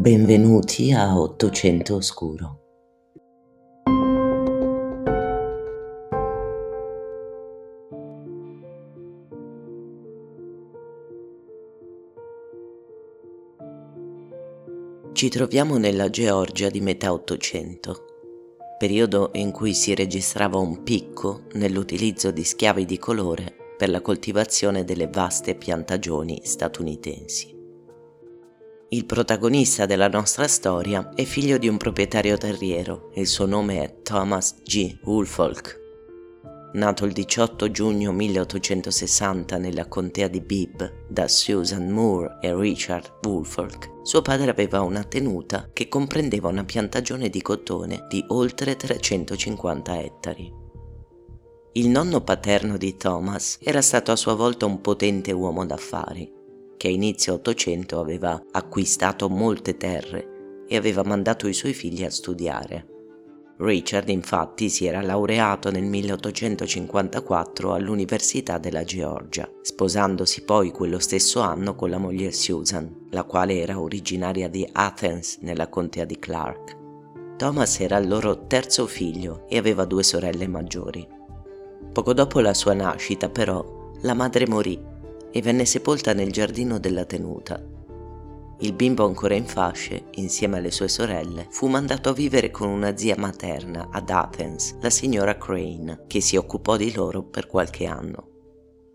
Benvenuti a Ottocento Oscuro. Ci troviamo nella Georgia di metà Ottocento, periodo in cui si registrava un picco nell'utilizzo di schiavi di colore per la coltivazione delle vaste piantagioni statunitensi. Il protagonista della nostra storia è figlio di un proprietario terriero e il suo nome è Thomas G. Woolfolk. Nato il 18 giugno 1860 nella contea di Bibb da Susan Moore e Richard Woolfolk, suo padre aveva una tenuta che comprendeva una piantagione di cotone di oltre 350 ettari. Il nonno paterno di Thomas era stato a sua volta un potente uomo d'affari che a inizio Ottocento aveva acquistato molte terre e aveva mandato i suoi figli a studiare. Richard infatti si era laureato nel 1854 all'Università della Georgia, sposandosi poi quello stesso anno con la moglie Susan, la quale era originaria di Athens nella contea di Clark. Thomas era il loro terzo figlio e aveva due sorelle maggiori. Poco dopo la sua nascita però la madre morì e venne sepolta nel giardino della tenuta. Il bimbo ancora in fasce, insieme alle sue sorelle, fu mandato a vivere con una zia materna ad Athens, la signora Crane, che si occupò di loro per qualche anno.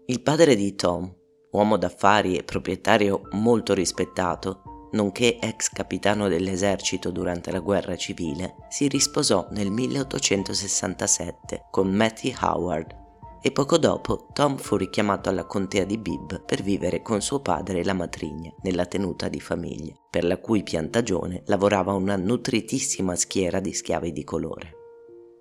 Il padre di Tom, uomo d'affari e proprietario molto rispettato, nonché ex capitano dell'esercito durante la guerra civile, si risposò nel 1867 con Mattie Howard, e poco dopo Tom fu richiamato alla contea di Bibb per vivere con suo padre e la matrigna nella tenuta di famiglia, per la cui piantagione lavorava una nutritissima schiera di schiavi di colore.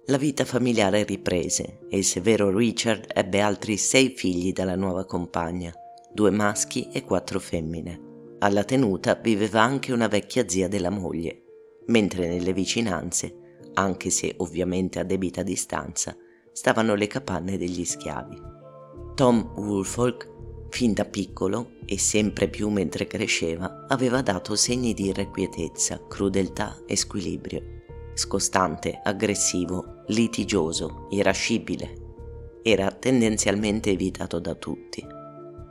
La vita familiare riprese e il severo Richard ebbe altri sei figli dalla nuova compagna, due maschi e quattro femmine. Alla tenuta viveva anche una vecchia zia della moglie, mentre nelle vicinanze, anche se ovviamente a debita distanza, stavano le capanne degli schiavi. Tom Woolfolk, fin da piccolo e sempre più mentre cresceva, aveva dato segni di irrequietezza, crudeltà e squilibrio. Scostante, aggressivo, litigioso, irascibile. Era tendenzialmente evitato da tutti.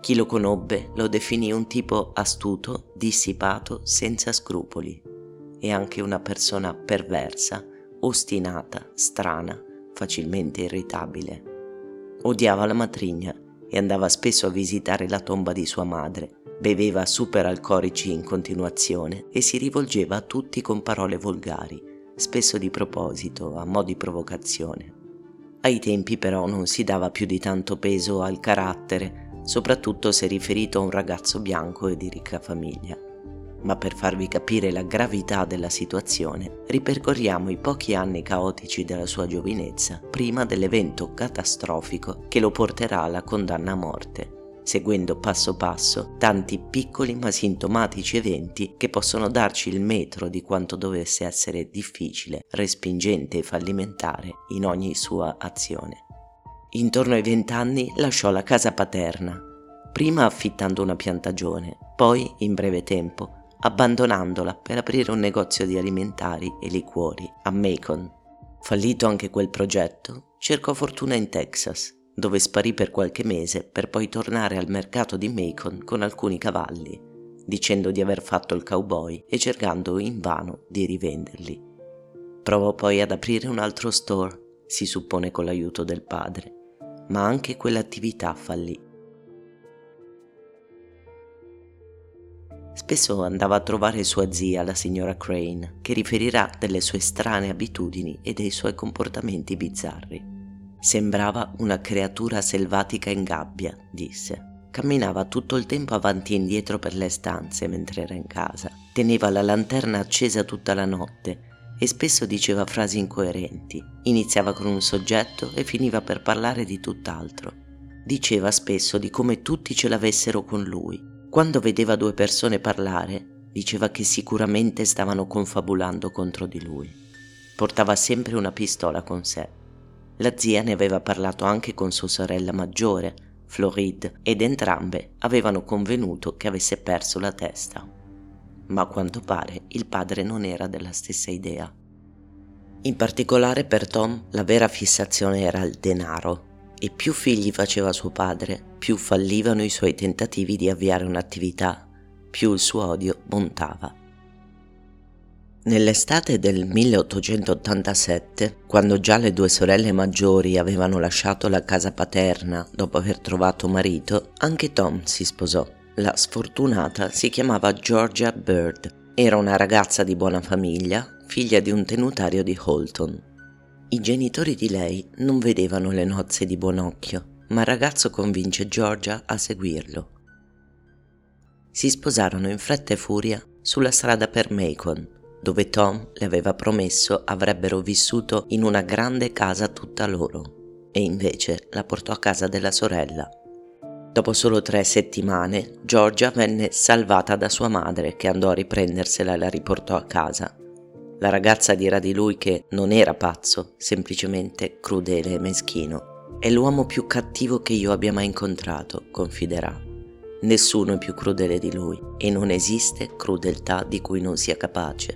Chi lo conobbe lo definì un tipo astuto, dissipato, senza scrupoli e anche una persona perversa, ostinata, strana, facilmente irritabile. Odiava la matrigna e andava spesso a visitare la tomba di sua madre. Beveva superalcolici in continuazione e si rivolgeva a tutti con parole volgari, spesso di proposito, a mo' di provocazione. Ai tempi però non si dava più di tanto peso al carattere, soprattutto se riferito a un ragazzo bianco e di ricca famiglia ma per farvi capire la gravità della situazione, ripercorriamo i pochi anni caotici della sua giovinezza prima dell'evento catastrofico che lo porterà alla condanna a morte, seguendo passo passo tanti piccoli ma sintomatici eventi che possono darci il metro di quanto dovesse essere difficile, respingente e fallimentare in ogni sua azione. Intorno ai vent'anni lasciò la casa paterna, prima affittando una piantagione, poi, in breve tempo, abbandonandola per aprire un negozio di alimentari e liquori a Macon. Fallito anche quel progetto, cercò fortuna in Texas, dove sparì per qualche mese per poi tornare al mercato di Macon con alcuni cavalli, dicendo di aver fatto il cowboy e cercando invano di rivenderli. Provò poi ad aprire un altro store, si suppone con l'aiuto del padre, ma anche quell'attività fallì. Spesso andava a trovare sua zia, la signora Crane, che riferirà delle sue strane abitudini e dei suoi comportamenti bizzarri. Sembrava una creatura selvatica in gabbia, disse. Camminava tutto il tempo avanti e indietro per le stanze mentre era in casa. Teneva la lanterna accesa tutta la notte e spesso diceva frasi incoerenti. Iniziava con un soggetto e finiva per parlare di tutt'altro. Diceva spesso di come tutti ce l'avessero con lui quando vedeva due persone parlare, diceva che sicuramente stavano confabulando contro di lui. Portava sempre una pistola con sé. La zia ne aveva parlato anche con sua sorella maggiore, Floride, ed entrambe avevano convenuto che avesse perso la testa. ma a quanto pare il padre non era della stessa idea. In particolare per Tom la vera fissazione era il denaro e più figli faceva suo padre, più fallivano i suoi tentativi di avviare un'attività, più il suo odio montava. Nell'estate del 1887, quando già le due sorelle maggiori avevano lasciato la casa paterna dopo aver trovato marito, anche Tom si sposò. La sfortunata si chiamava Georgia Bird. Era una ragazza di buona famiglia, figlia di un tenutario di Holton. I genitori di lei non vedevano le nozze di buon occhio, ma il ragazzo convince Georgia a seguirlo. Si sposarono in fretta e furia sulla strada per Macon, dove Tom le aveva promesso avrebbero vissuto in una grande casa tutta loro, e invece la portò a casa della sorella. Dopo solo tre settimane, Georgia venne salvata da sua madre che andò a riprendersela e la riportò a casa. La ragazza dirà di lui che non era pazzo, semplicemente crudele e meschino. È l'uomo più cattivo che io abbia mai incontrato, confiderà. Nessuno è più crudele di lui e non esiste crudeltà di cui non sia capace.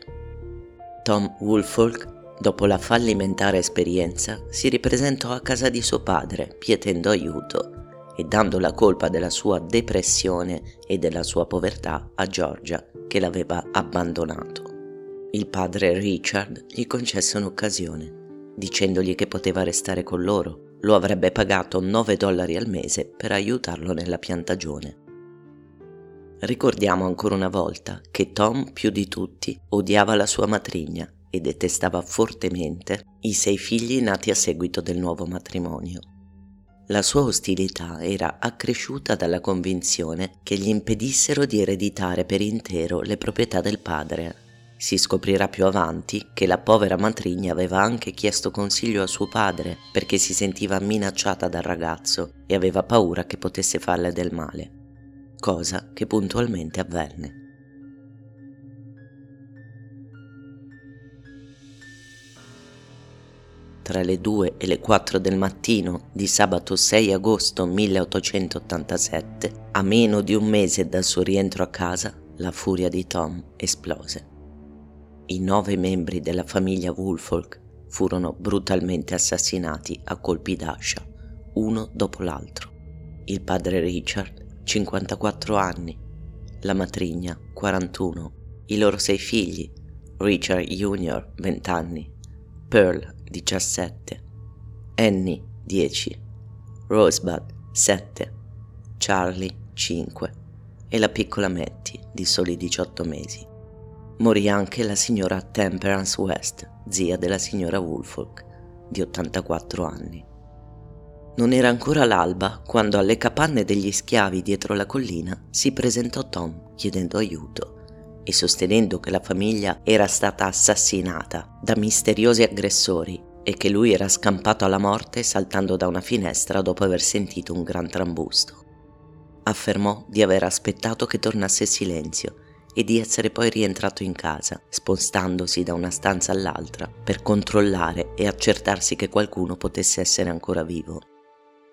Tom Woolfolk, dopo la fallimentare esperienza, si ripresentò a casa di suo padre, pietendo aiuto e dando la colpa della sua depressione e della sua povertà a Georgia, che l'aveva abbandonato. Il padre Richard gli concesse un'occasione, dicendogli che poteva restare con loro. Lo avrebbe pagato 9 dollari al mese per aiutarlo nella piantagione. Ricordiamo ancora una volta che Tom più di tutti odiava la sua matrigna e detestava fortemente i sei figli nati a seguito del nuovo matrimonio. La sua ostilità era accresciuta dalla convinzione che gli impedissero di ereditare per intero le proprietà del padre si scoprirà più avanti che la povera matrigna aveva anche chiesto consiglio a suo padre perché si sentiva minacciata dal ragazzo e aveva paura che potesse farle del male, cosa che puntualmente avvenne. Tra le 2 e le 4 del mattino di sabato 6 agosto 1887, a meno di un mese dal suo rientro a casa, la furia di Tom esplose. I nove membri della famiglia Woolfolk furono brutalmente assassinati a colpi d'ascia, uno dopo l'altro. Il padre Richard, 54 anni, la matrigna, 41, i loro sei figli, Richard Jr., 20 anni, Pearl, 17, Annie, 10, Rosebud, 7, Charlie, 5 e la piccola Matty, di soli 18 mesi morì anche la signora Temperance West, zia della signora Woolfolk, di 84 anni. Non era ancora l'alba quando alle capanne degli schiavi dietro la collina si presentò Tom chiedendo aiuto e sostenendo che la famiglia era stata assassinata da misteriosi aggressori e che lui era scampato alla morte saltando da una finestra dopo aver sentito un gran trambusto. Affermò di aver aspettato che tornasse silenzio e di essere poi rientrato in casa, spostandosi da una stanza all'altra per controllare e accertarsi che qualcuno potesse essere ancora vivo.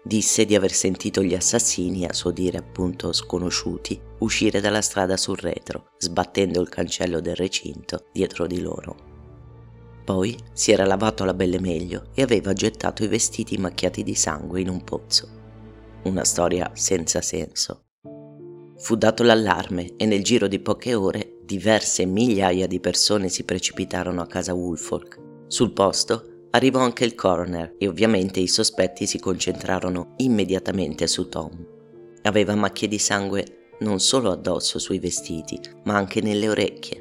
Disse di aver sentito gli assassini, a suo dire appunto sconosciuti, uscire dalla strada sul retro, sbattendo il cancello del recinto dietro di loro. Poi si era lavato alla belle meglio e aveva gettato i vestiti macchiati di sangue in un pozzo. Una storia senza senso. Fu dato l'allarme e nel giro di poche ore diverse migliaia di persone si precipitarono a casa Woolfolk. Sul posto arrivò anche il coroner e ovviamente i sospetti si concentrarono immediatamente su Tom. Aveva macchie di sangue non solo addosso sui vestiti, ma anche nelle orecchie.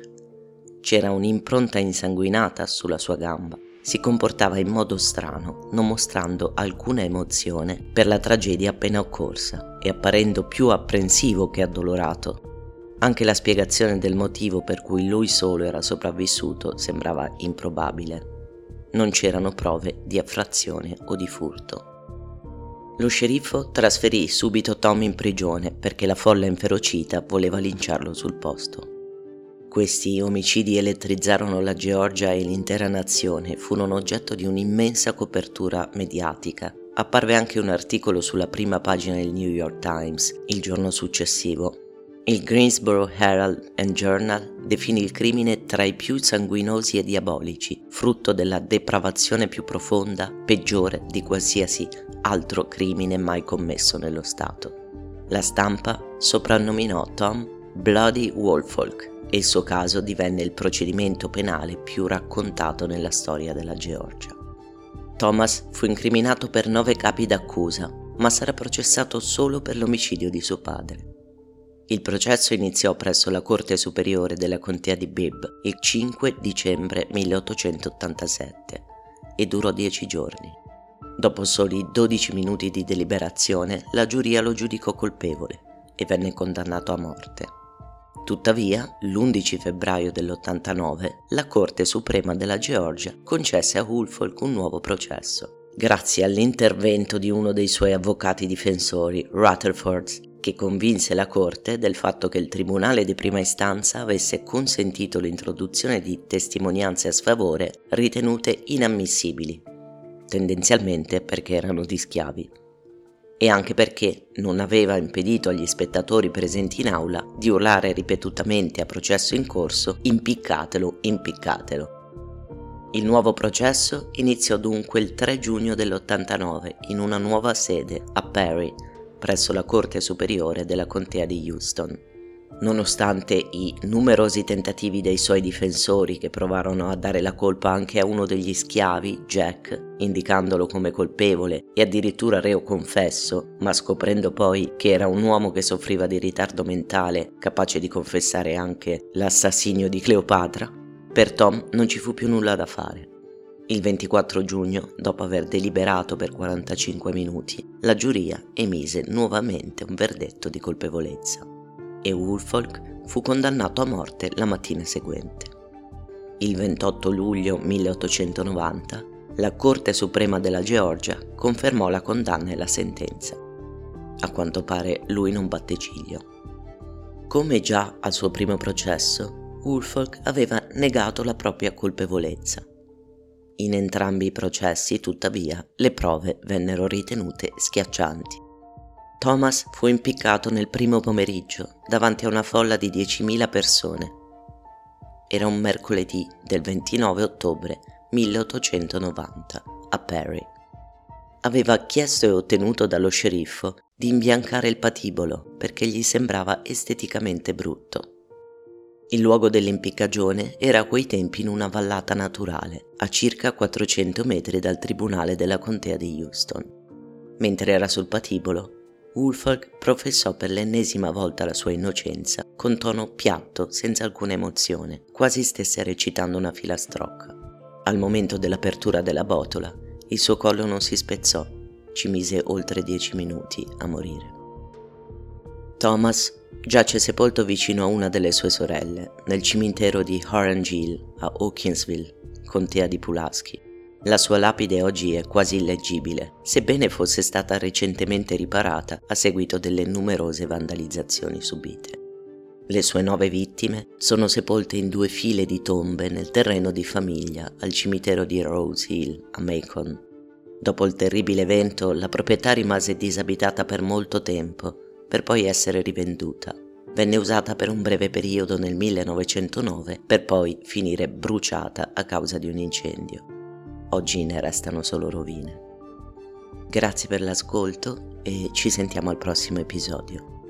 C'era un'impronta insanguinata sulla sua gamba si comportava in modo strano, non mostrando alcuna emozione per la tragedia appena occorsa e apparendo più apprensivo che addolorato. Anche la spiegazione del motivo per cui lui solo era sopravvissuto sembrava improbabile. Non c'erano prove di affrazione o di furto. Lo sceriffo trasferì subito Tom in prigione perché la folla inferocita voleva linciarlo sul posto. Questi omicidi elettrizzarono la Georgia e l'intera nazione, furono oggetto di un'immensa copertura mediatica. Apparve anche un articolo sulla prima pagina del New York Times il giorno successivo. Il Greensboro Herald and Journal definì il crimine tra i più sanguinosi e diabolici, frutto della depravazione più profonda, peggiore di qualsiasi altro crimine mai commesso nello Stato. La stampa soprannominò Tom Bloody Wolfolk e il suo caso divenne il procedimento penale più raccontato nella storia della Georgia. Thomas fu incriminato per nove capi d'accusa, ma sarà processato solo per l'omicidio di suo padre. Il processo iniziò presso la Corte Superiore della Contea di Bibb il 5 dicembre 1887 e durò dieci giorni. Dopo soli 12 minuti di deliberazione, la giuria lo giudicò colpevole e venne condannato a morte. Tuttavia, l'11 febbraio dell'89, la Corte Suprema della Georgia concesse a Woolfolk un nuovo processo, grazie all'intervento di uno dei suoi avvocati difensori, Rutherford, che convinse la Corte del fatto che il Tribunale di prima istanza avesse consentito l'introduzione di testimonianze a sfavore ritenute inammissibili, tendenzialmente perché erano di schiavi, e anche perché non aveva impedito agli spettatori presenti in aula di urlare ripetutamente a processo in corso impiccatelo, impiccatelo. Il nuovo processo iniziò dunque il 3 giugno dell'89 in una nuova sede a Perry, presso la Corte Superiore della Contea di Houston. Nonostante i numerosi tentativi dei suoi difensori che provarono a dare la colpa anche a uno degli schiavi, Jack, indicandolo come colpevole e addirittura reo confesso, ma scoprendo poi che era un uomo che soffriva di ritardo mentale, capace di confessare anche l'assassinio di Cleopatra, per Tom non ci fu più nulla da fare. Il 24 giugno, dopo aver deliberato per 45 minuti, la giuria emise nuovamente un verdetto di colpevolezza e Woolfolk fu condannato a morte la mattina seguente. Il 28 luglio 1890 la Corte Suprema della Georgia confermò la condanna e la sentenza. A quanto pare lui non batte ciglio. Come già al suo primo processo, Woolfolk aveva negato la propria colpevolezza in entrambi i processi, tuttavia, le prove vennero ritenute schiaccianti. Thomas fu impiccato nel primo pomeriggio davanti a una folla di 10.000 persone. Era un mercoledì del 29 ottobre 1890 a Perry. Aveva chiesto e ottenuto dallo sceriffo di imbiancare il patibolo perché gli sembrava esteticamente brutto. Il luogo dell'impiccagione era a quei tempi in una vallata naturale, a circa 400 metri dal tribunale della contea di Houston. Mentre era sul patibolo, Woolfolk professò per l'ennesima volta la sua innocenza, con tono piatto, senza alcuna emozione, quasi stesse recitando una filastrocca. Al momento dell'apertura della botola, il suo collo non si spezzò, ci mise oltre dieci minuti a morire. Thomas Giace sepolto vicino a una delle sue sorelle, nel cimitero di Orange Hill, a Hawkinsville, contea di Pulaski. La sua lapide oggi è quasi illeggibile, sebbene fosse stata recentemente riparata a seguito delle numerose vandalizzazioni subite. Le sue nove vittime sono sepolte in due file di tombe nel terreno di famiglia al cimitero di Rose Hill a Macon. Dopo il terribile evento, la proprietà rimase disabitata per molto tempo per poi essere rivenduta. Venne usata per un breve periodo nel 1909 per poi finire bruciata a causa di un incendio. Oggi ne restano solo rovine. Grazie per l'ascolto e ci sentiamo al prossimo episodio.